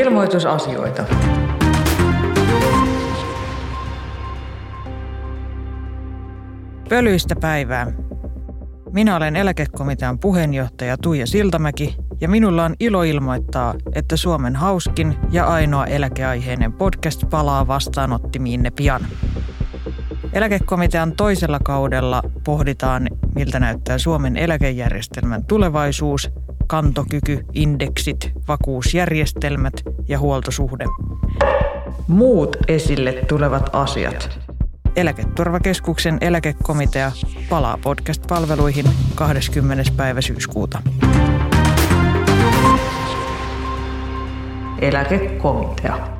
Ilmoitusasioita. Pölyistä päivää. Minä olen eläkekomitean puheenjohtaja Tuija Siltamäki ja minulla on ilo ilmoittaa, että Suomen hauskin ja ainoa eläkeaiheinen podcast palaa vastaanottimiinne pian. Eläkekomitean toisella kaudella pohditaan, miltä näyttää Suomen eläkejärjestelmän tulevaisuus, kantokyky, indeksit, vakuusjärjestelmät ja huoltosuhde. Muut esille tulevat asiat. Eläketurvakeskuksen eläkekomitea palaa podcast-palveluihin 20. päivä syyskuuta. Eläkekomitea.